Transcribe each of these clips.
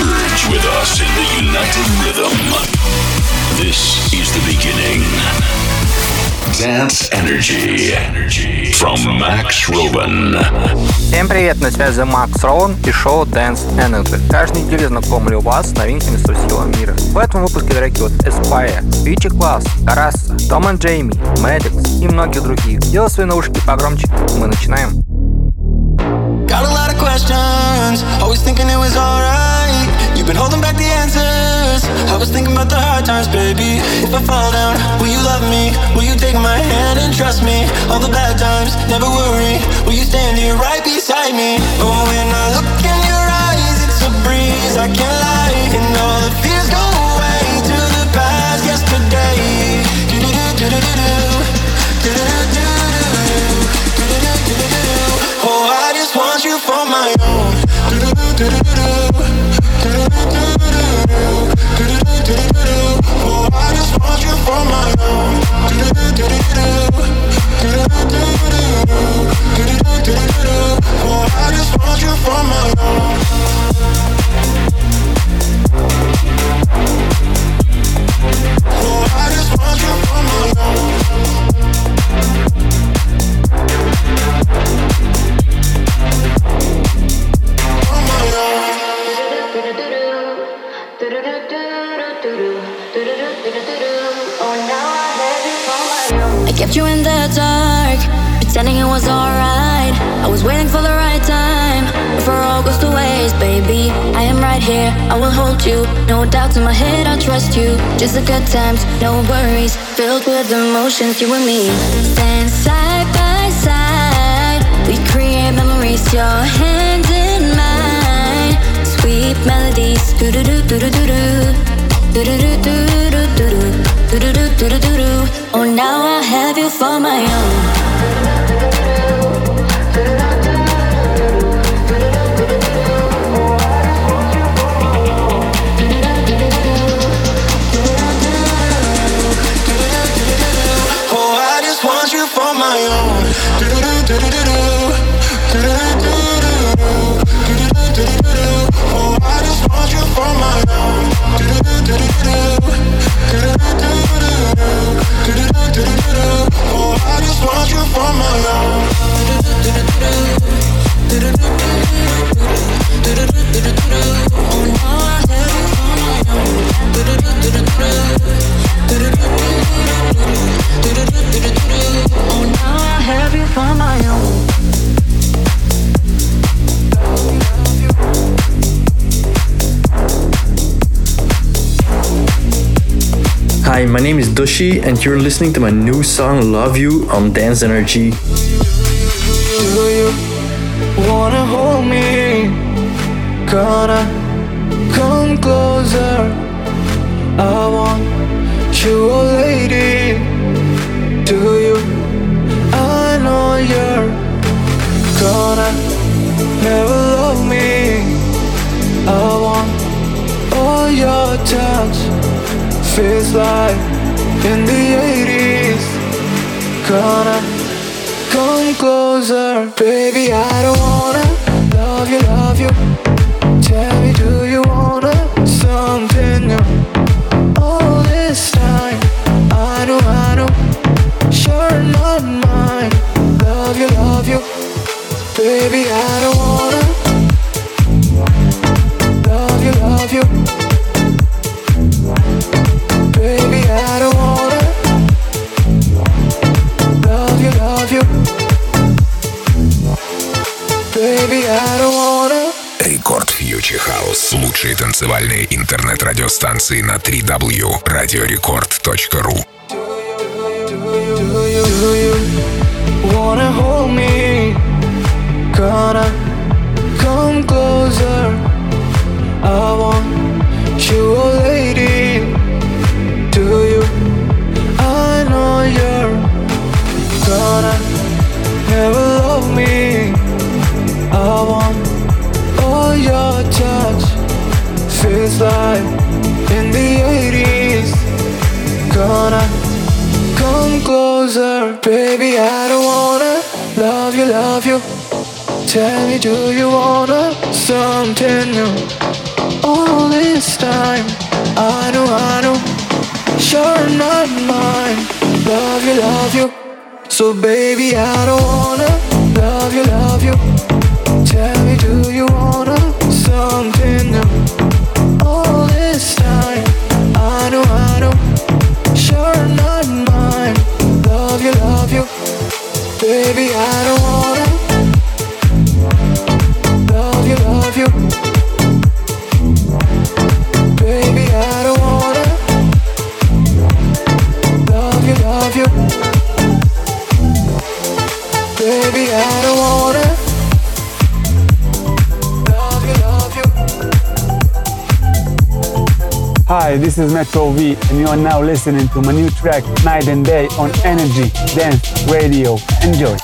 Merge with us in the united rhythm. This is the beginning. Dance Energy. From Max Robin. Всем привет, на связи Макс Роун и шоу Dance Energy. Каждую неделю знакомлю вас с новинками с всего мира. В этом выпуске треки от Aspire, Beachy Class, Караса, Том и Джейми, Maddox и многих других. Делай свои наушники погромче, мы начинаем. Got a lot of questions, always thinking it was alright. You've been holding back the answers. I was thinking about the hard times, baby. If I fall down, will you love me? Will you take my hand and trust me? All the bad times, never worry. Will you stand here right beside me? Oh, when I look in your eyes, it's a breeze. I can't lie, and all the fears go away to the past yesterday. Oh, I just want you for my own. For I just want you for my own. Just the good times, no worries. Filled with emotions, you and me. Stand side by side. We create memories, your hands in mine. Sweet melodies. Do do do do do do do. Do do do do do do do. Do do do do do do do. Oh, now I have you for my own. Oh, I have you for my own. Hi, my name is Doshi, and you're listening to my new song Love You on Dance Energy. Do you wanna hold me? Gonna come closer. I want you, lady. Do you? I know you're gonna never love me. I want all your touch. Feels like in the 80s. Gonna Come closer, baby. I don't wanna love you, love you. Tell me, do you wanna something new? All this time, I know, I know. Sure, not mine. Love you, love you, baby. I don't лучшие танцевальные интернет-радиостанции на 3W radiorecord.ru Wanna hold me? Gotta come closer. I want you, oh lady. Do you? I know you're gonna never love me. I want all your touch. feels like in the 80s. Gonna come closer, baby. I don't wanna love you, love you. Tell me, do you wanna something new? All this time, I know, I know, you're not mine. Love you, love you. So, baby, I don't wanna love you, love you. Tell me, do you wanna? Hi, this is Metro V, and you are now listening to my new track, Night and Day, on Energy Dance Radio. Enjoy.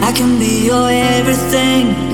I can be your everything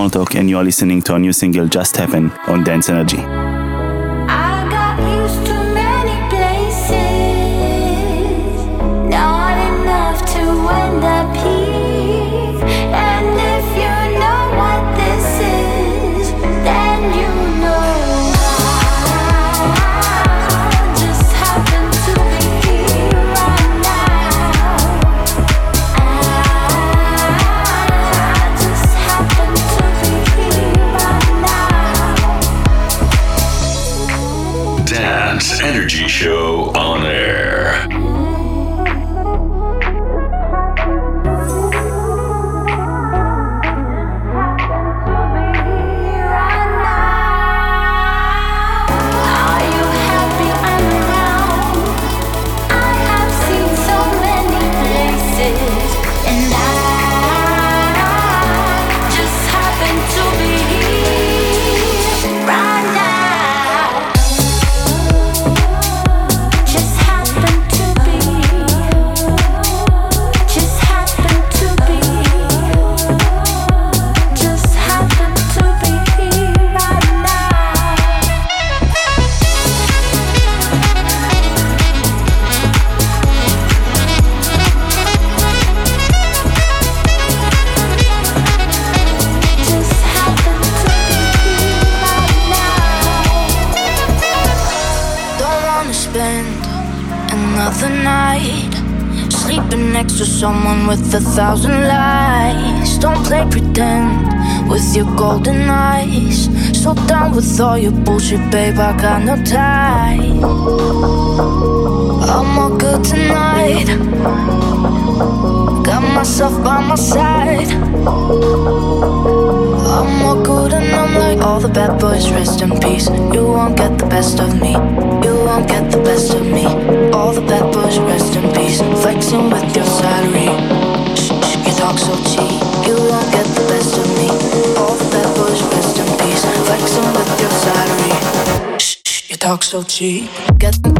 are Smalltalk, and you are listening to our new single Just Happen on Dance Energy. you, babe. I got no time. so cheap. Get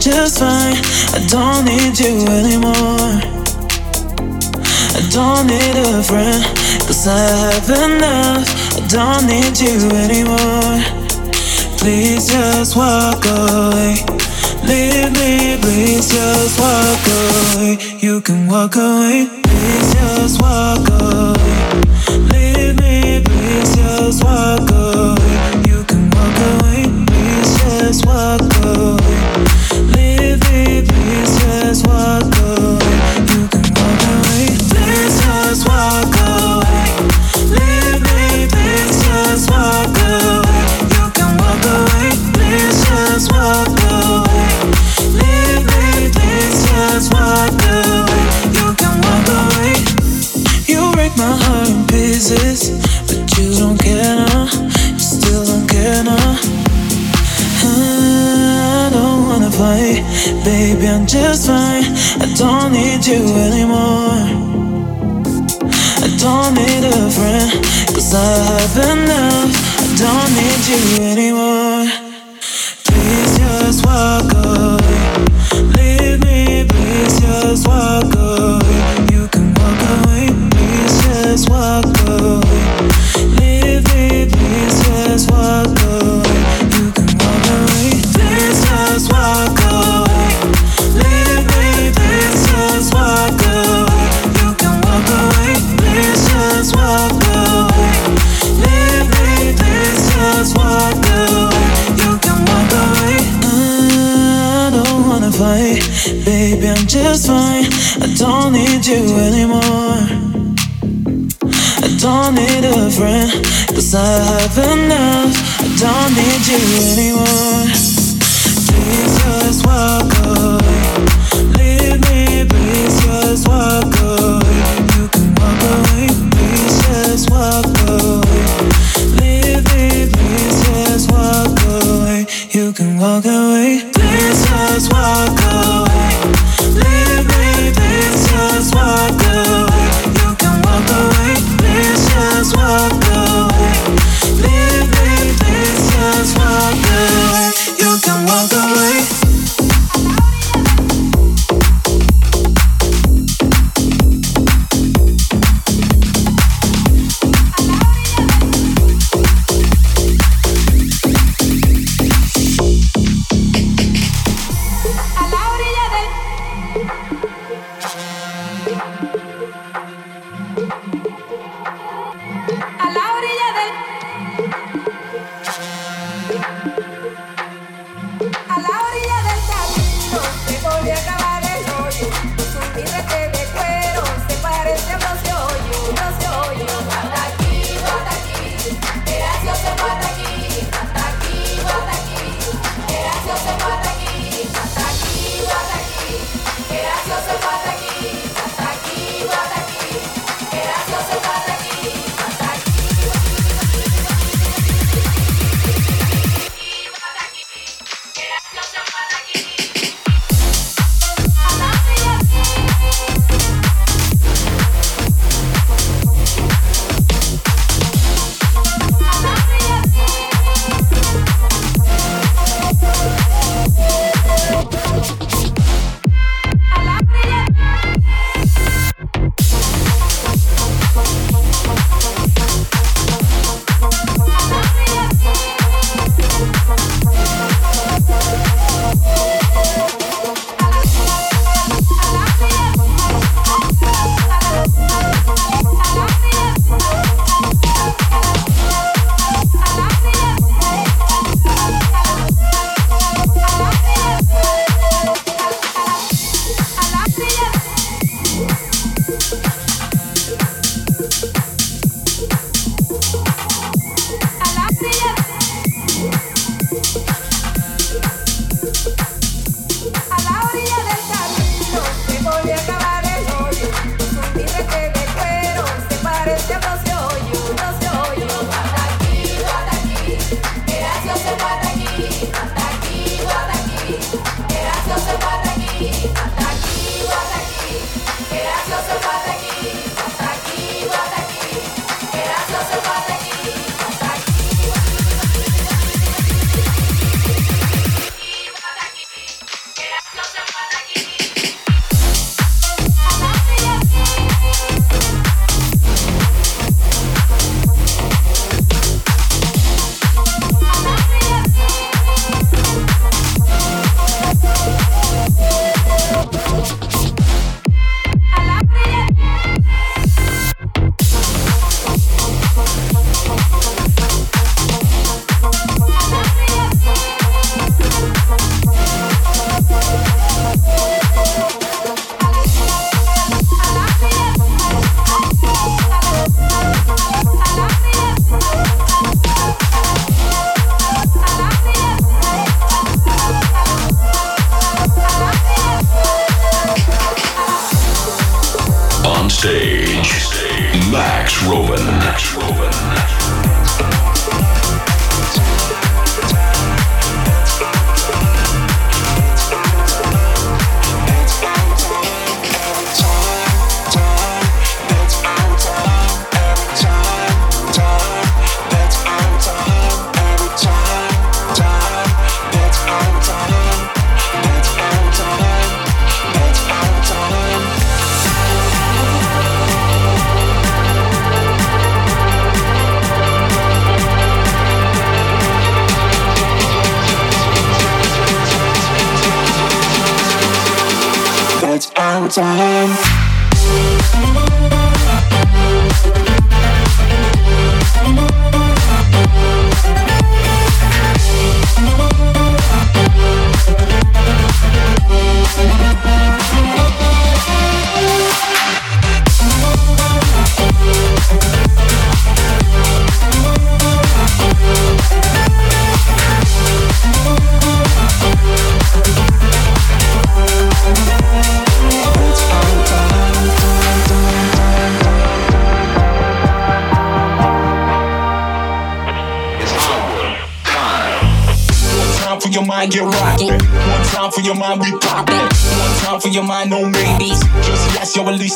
just fine. I don't need you anymore. I don't need a friend, cause I have enough. I don't need you anymore. Please just walk away. Leave me, please just walk away. You can walk away, please just walk away. Baby, I'm just fine. I don't need you anymore. I don't need a friend, cause I have enough. I don't need you anymore. Don't need time.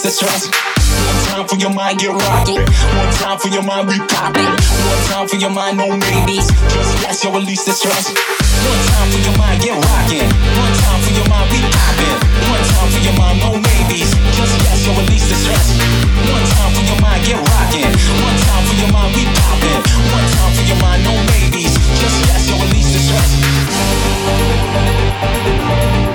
The stress. One time for your mind, get rocking. One time for your mind, we popping. One time for your mind, no maybes. Just yes, yo, release the stress. One time for your mind, get rocking. One time for your mind, we popping. One time for your mind, no maybes. Just yes, yo, release the stress. One time for your mind, get rocking. One time for your mind, we popping. One time for your mind, no maybes. Just yes, yo, release stress. Just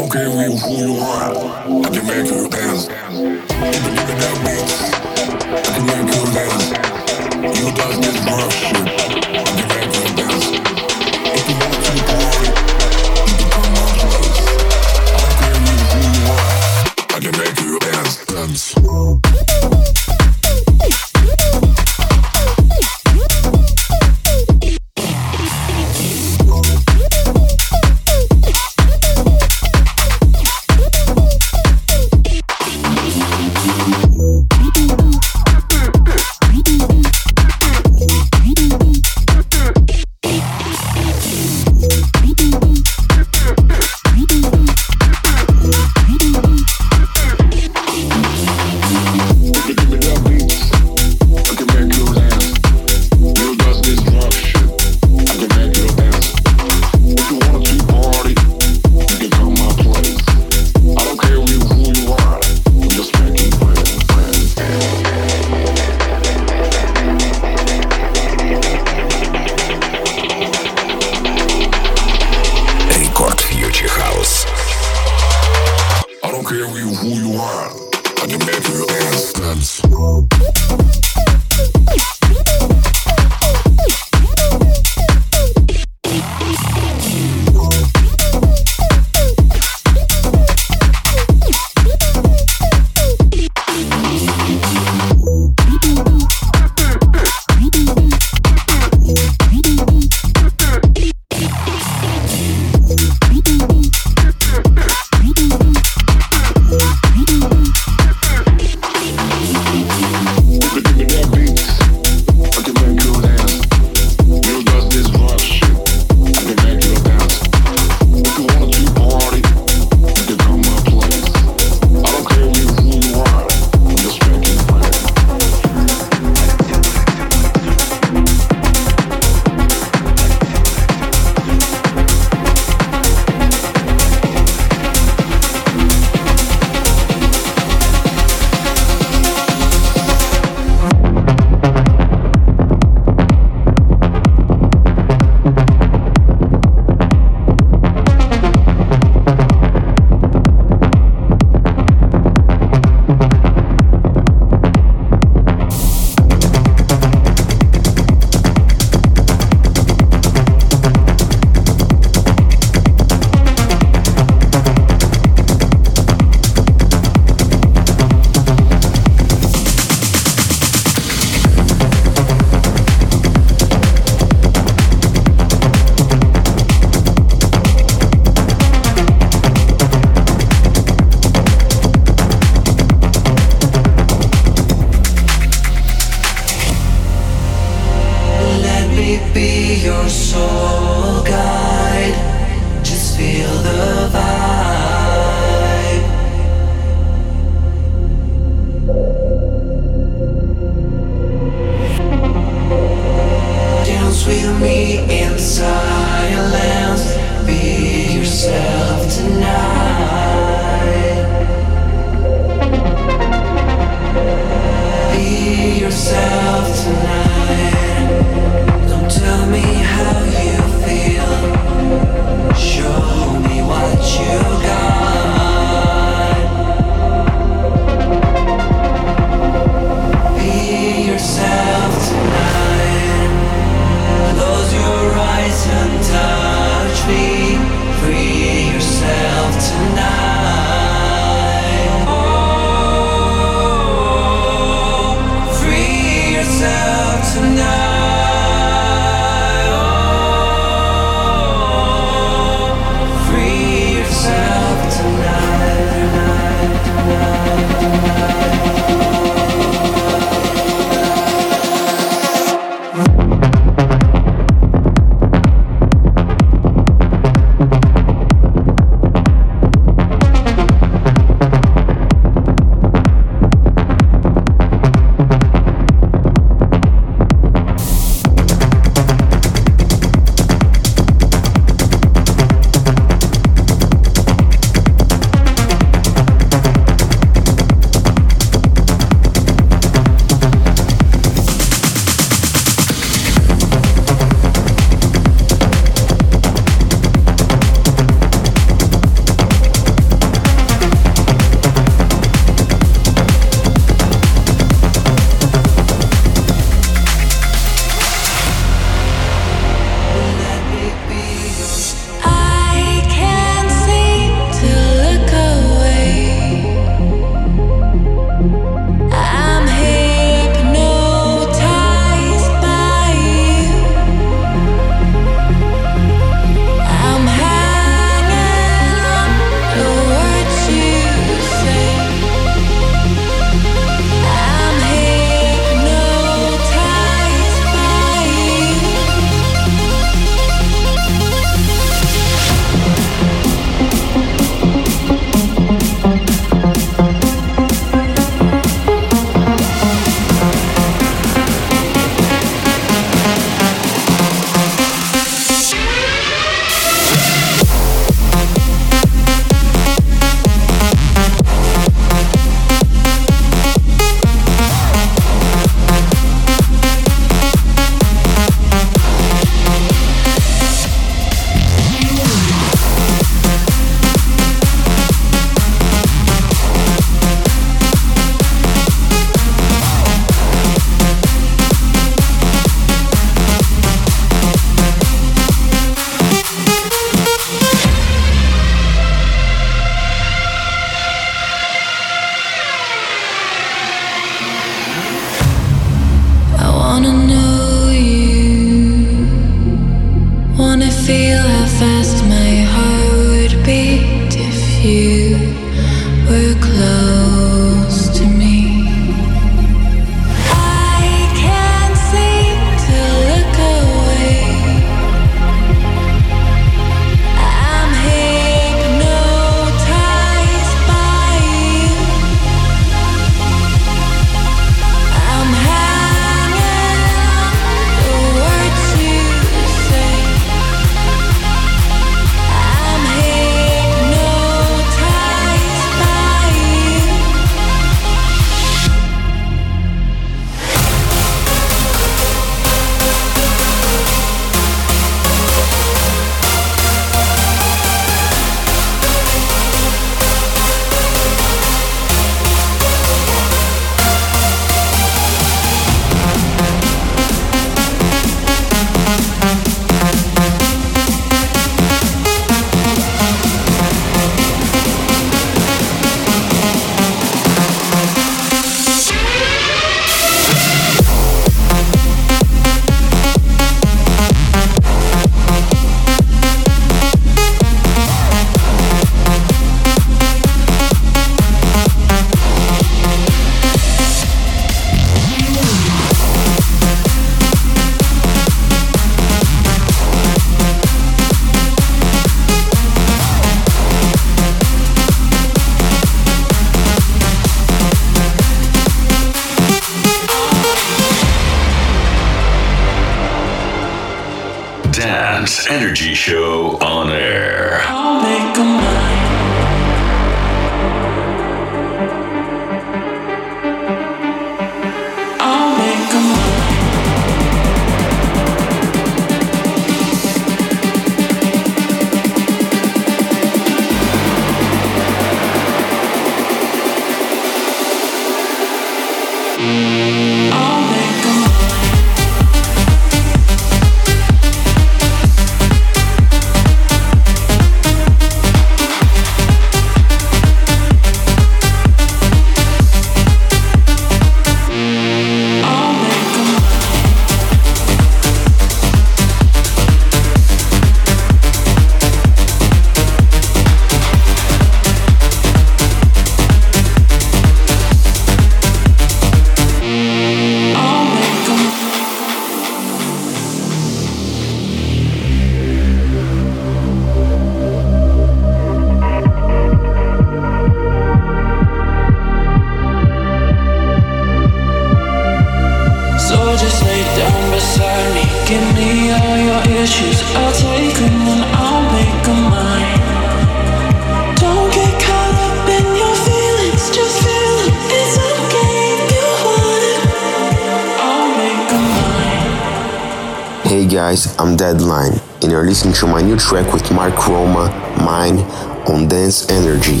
guys, I'm Deadline, and you're listening to my new track with Mark Roma, Mine, on Dance Energy.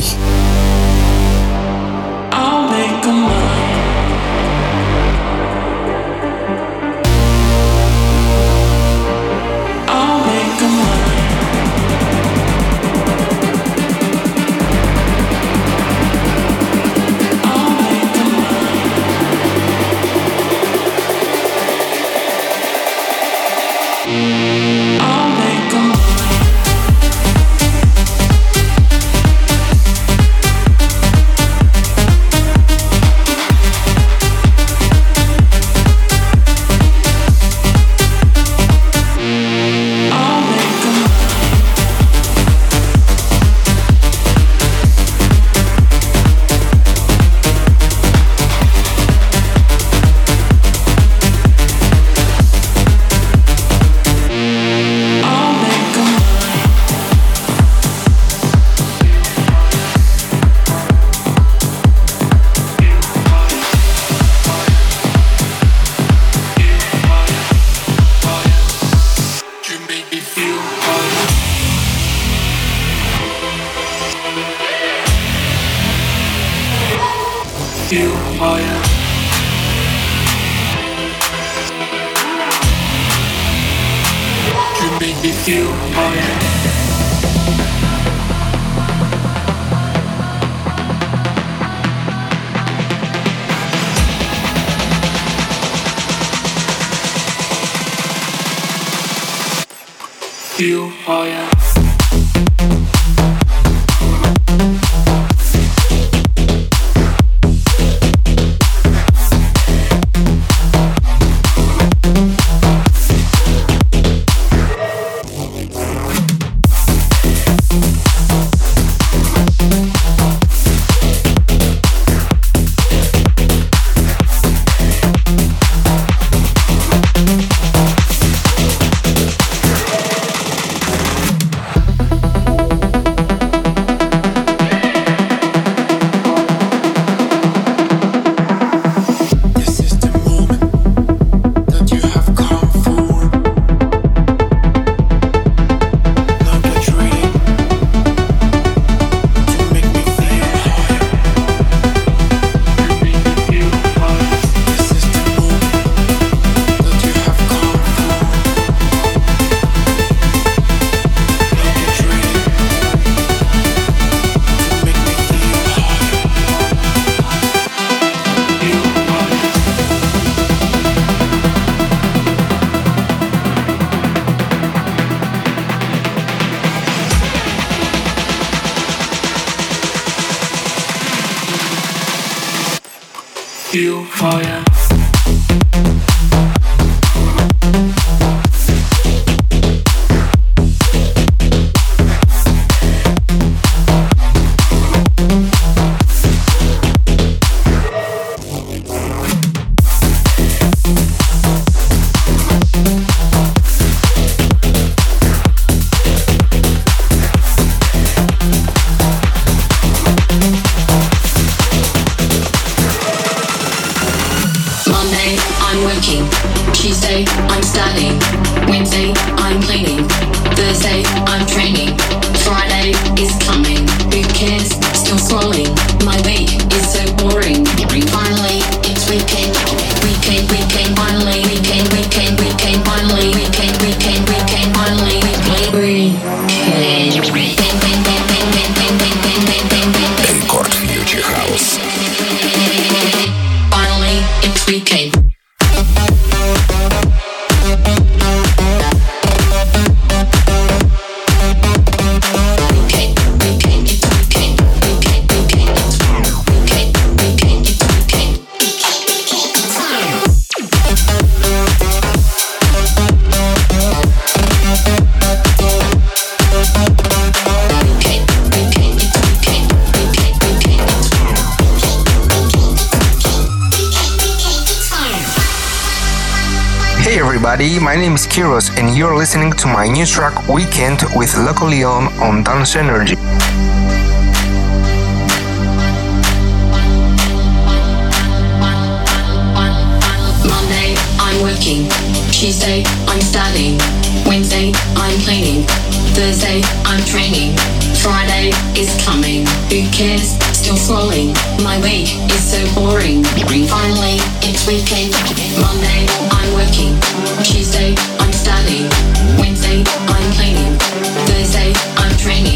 You make me feel fire. Feel. new track Weekend with locally owned on Dance Energy. Monday, I'm working. Tuesday, I'm studying. Wednesday, I'm cleaning. Thursday, I'm training. Friday is coming. Who cares? Still falling. My week is so boring. Finally, it's weekend. Monday, I'm working. Tuesday, I'm studying. I'm cleaning. Thursday, I'm training.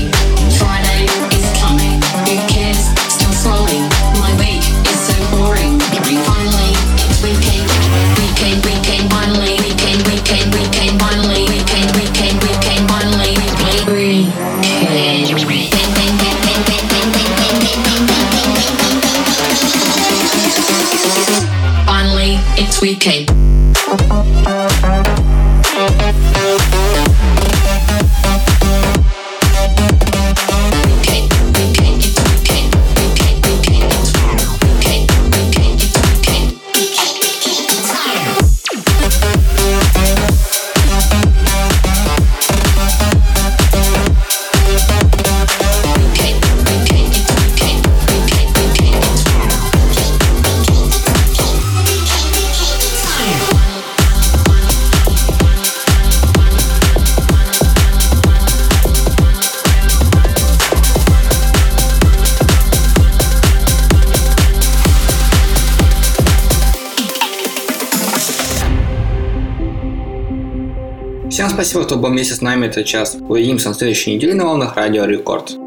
Спасибо, кто был вместе с нами этот час. Увидимся на следующей неделе на волнах Радио Рекорд.